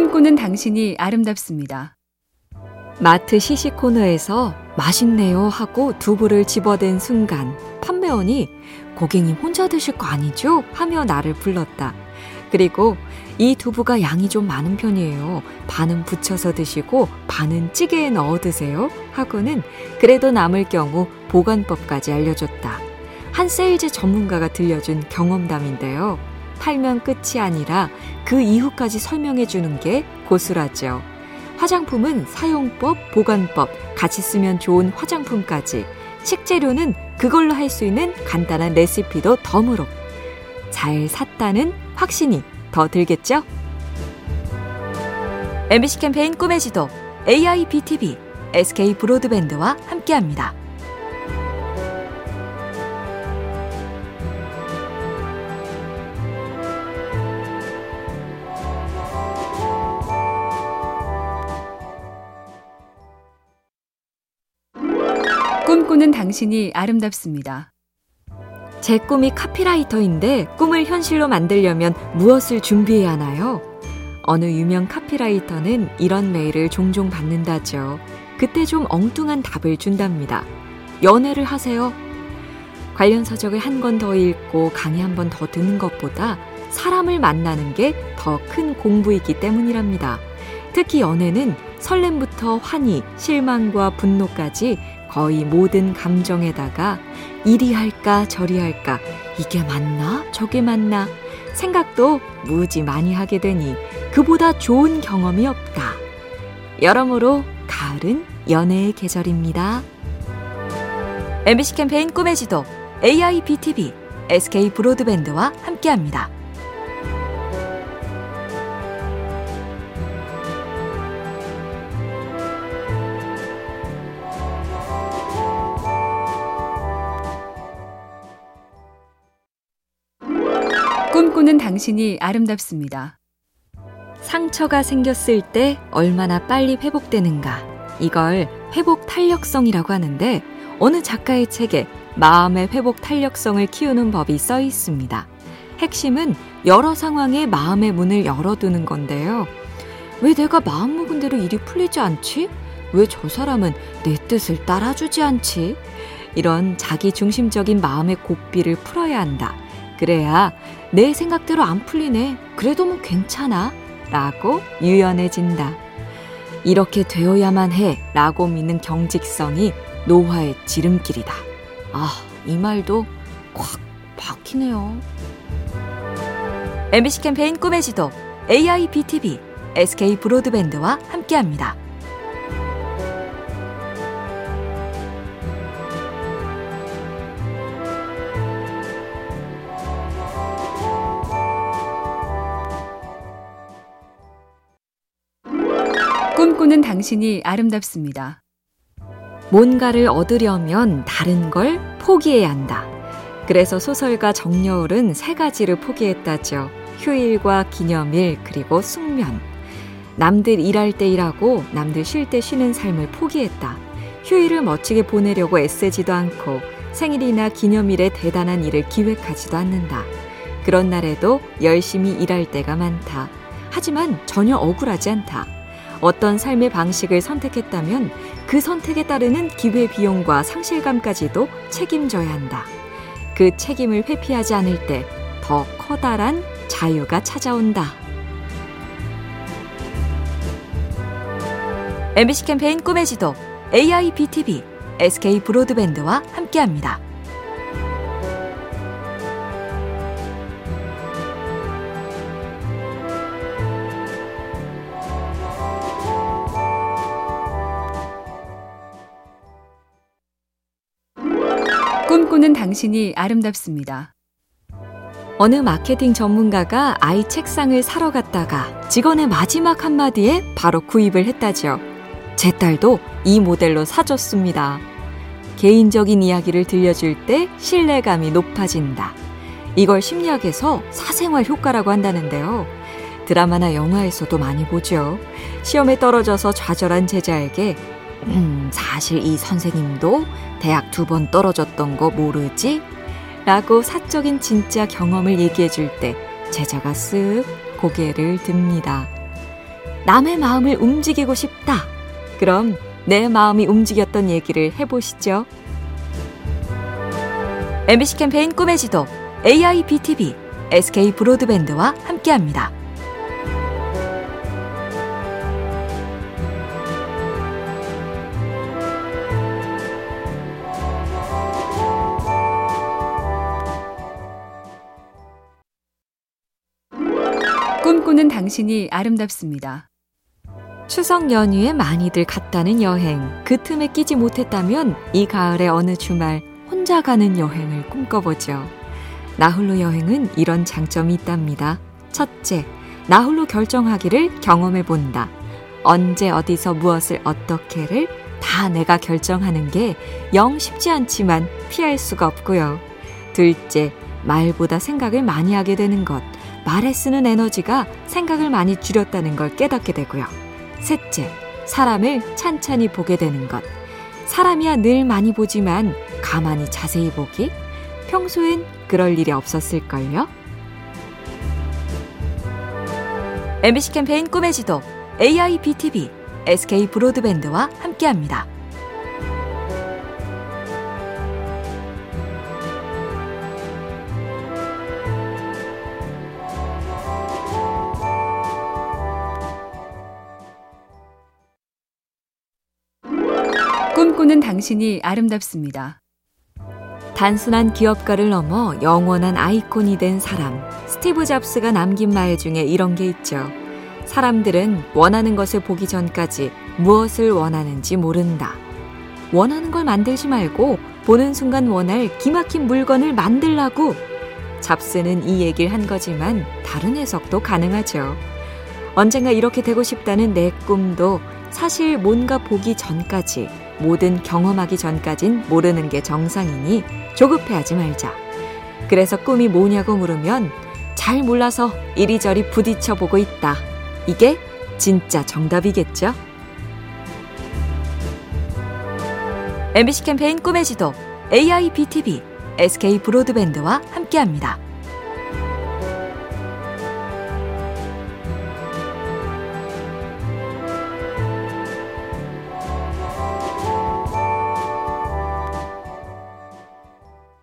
꿈꾸는 당신이 아름답습니다. 마트 시식 코너에서 맛있네요 하고 두부를 집어든 순간 판매원이 고객님 혼자 드실 거 아니죠? 하며 나를 불렀다. 그리고 이 두부가 양이 좀 많은 편이에요. 반은 부쳐서 드시고 반은 찌개에 넣어 드세요. 하고는 그래도 남을 경우 보관법까지 알려줬다. 한 세일즈 전문가가 들려준 경험담인데요. 팔면 끝이 아니라 그 이후까지 설명해 주는 게 고수라죠. 화장품은 사용법, 보관법, 같이 쓰면 좋은 화장품까지 식재료는 그걸로 할 수 있는 간단한 레시피도 덤으로 잘 샀다는 확신이 더 들겠죠? MBC 캠페인 꿈의 지도 AIBTV SK 브로드밴드와 함께합니다. 꿈꾸는 당신이 아름답습니다. 제 꿈이 카피라이터인데 꿈을 현실로 만들려면 무엇을 준비해야 하나요? 어느 유명 카피라이터는 이런 메일을 종종 받는다죠. 그때 좀 엉뚱한 답을 준답니다. 연애를 하세요. 관련 서적을 한 권 더 읽고 강의 한 번 더 듣는 것보다 사람을 만나는 게 더 큰 공부이기 때문이랍니다. 특히 연애는 설렘부터 환희, 실망과 분노까지 거의 모든 감정에다가 이리 할까 저리 할까 이게 맞나 저게 맞나 생각도 무지 많이 하게 되니 그보다 좋은 경험이 없다. 여러모로 가을은 연애의 계절입니다. MBC 캠페인 꿈의 지도 AIBTV SK 브로드밴드와 함께합니다. 꿈꾸는 당신이 아름답습니다. 상처가 생겼을 때 얼마나 빨리 회복되는가. 이걸 회복 탄력성이라고 하는데 어느 작가의 책에 마음의 회복 탄력성을 키우는 법이 써 있습니다. 핵심은 여러 상황에 마음의 문을 열어두는 건데요. 왜 내가 마음먹은 대로 일이 풀리지 않지? 왜 저 사람은 내 뜻을 따라주지 않지? 이런 자기 중심적인 마음의 고삐를 풀어야 한다. 그래야 내 생각대로 안 풀리네. 그래도 뭐 괜찮아. 라고 유연해진다. 이렇게 되어야만 해. 라고 믿는 경직성이 노화의 지름길이다. 아, 이 말도 콱 박히네요. MBC 캠페인 꿈의 지도 AIBTV SK 브로드밴드와 함께합니다. 꿈꾸는 당신이 아름답습니다. 뭔가를 얻으려면 다른 걸 포기해야 한다. 그래서 소설가 정여울은 세 가지를 포기했다죠. 휴일과 기념일, 그리고 숙면. 남들 일할 때 일하고 남들 쉴 때 쉬는 삶을 포기했다. 휴일을 멋지게 보내려고 애쓰지도 않고 생일이나 기념일에 대단한 일을 기획하지도 않는다. 그런 날에도 열심히 일할 때가 많다. 하지만 전혀 억울하지 않다. 어떤 삶의 방식을 선택했다면 그 선택에 따르는 기회 비용과 상실감까지도 책임져야 한다. 그 책임을 회피하지 않을 때 더 커다란 자유가 찾아온다. MBC 캠페인 꿈의 지도 AIBTV SK 브로드밴드와 함께합니다. 꿈꾸는 당신이 아름답습니다. 어느 마케팅 전문가가 아이 책상을 사러 갔다가 직원의 마지막 한마디에 바로 구입을 했다죠. 제 딸도 이 모델로 사줬습니다. 개인적인 이야기를 들려줄 때 신뢰감이 높아진다. 이걸 심리학에서 사생활 효과라고 한다는데요. 드라마나 영화에서도 많이 보죠. 시험에 떨어져서 좌절한 제자에게 음, 사실 이 선생님도 대학 두 번 떨어졌던 거 모르지? 라고 사적인 진짜 경험을 얘기해 줄 때 제자가 쓱 고개를 듭니다. 남의 마음을 움직이고 싶다. 그럼 내 마음이 움직였던 얘기를 해보시죠. MBC 캠페인 꿈의 지도 AIBTV SK 브로드밴드와 함께합니다. 당신이 아름답습니다. 추석 연휴에 많이들 갔다는 여행, 그 틈에 끼지 못했다면 이 가을의 어느 주말 혼자 가는 여행을 꿈꿔보죠. 나홀로 여행은 이런 장점이 있답니다. 첫째, 나홀로 결정하기를 경험해 본다. 언제 어디서 무엇을 어떻게를 다 내가 결정하는 게 영 쉽지 않지만 피할 수가 없고요. 둘째, 말보다 생각을 많이 하게 되는 것. 말에 쓰는 에너지가 생각을 많이 줄였다는 걸 깨닫게 되고요. 셋째, 사람을 찬찬히 보게 되는 것. 사람이야 늘 많이 보지만 가만히 자세히 보기? 평소엔 그럴 일이 없었을걸요? MBC 캠페인 꿈의 지도 AIBTV SK 브로드밴드와 함께합니다. 꿈꾸는 당신이 아름답습니다. 단순한 기업가를 넘어 영원한 아이콘이 된 사람. 스티브 잡스가 남긴 말 중에 이런 게 있죠. 사람들은 원하는 것을 보기 전까지 무엇을 원하는지 모른다. 원하는 걸 만들지 말고 보는 순간 원할 기막힌 물건을 만들라고. 잡스는 이 얘기를 한 거지만 다른 해석도 가능하죠. 언젠가 이렇게 되고 싶다는 내 꿈도 사실 뭔가 보기 전까지 모든 경험하기 전까진 모르는 게 정상이니 조급해하지 말자. 그래서 꿈이 뭐냐고 물으면 잘 몰라서 이리저리 부딪혀 보고 있다. 이게 진짜 정답이겠죠? MBC 캠페인 꿈의 지도 AIBTV SK 브로드밴드와 함께합니다.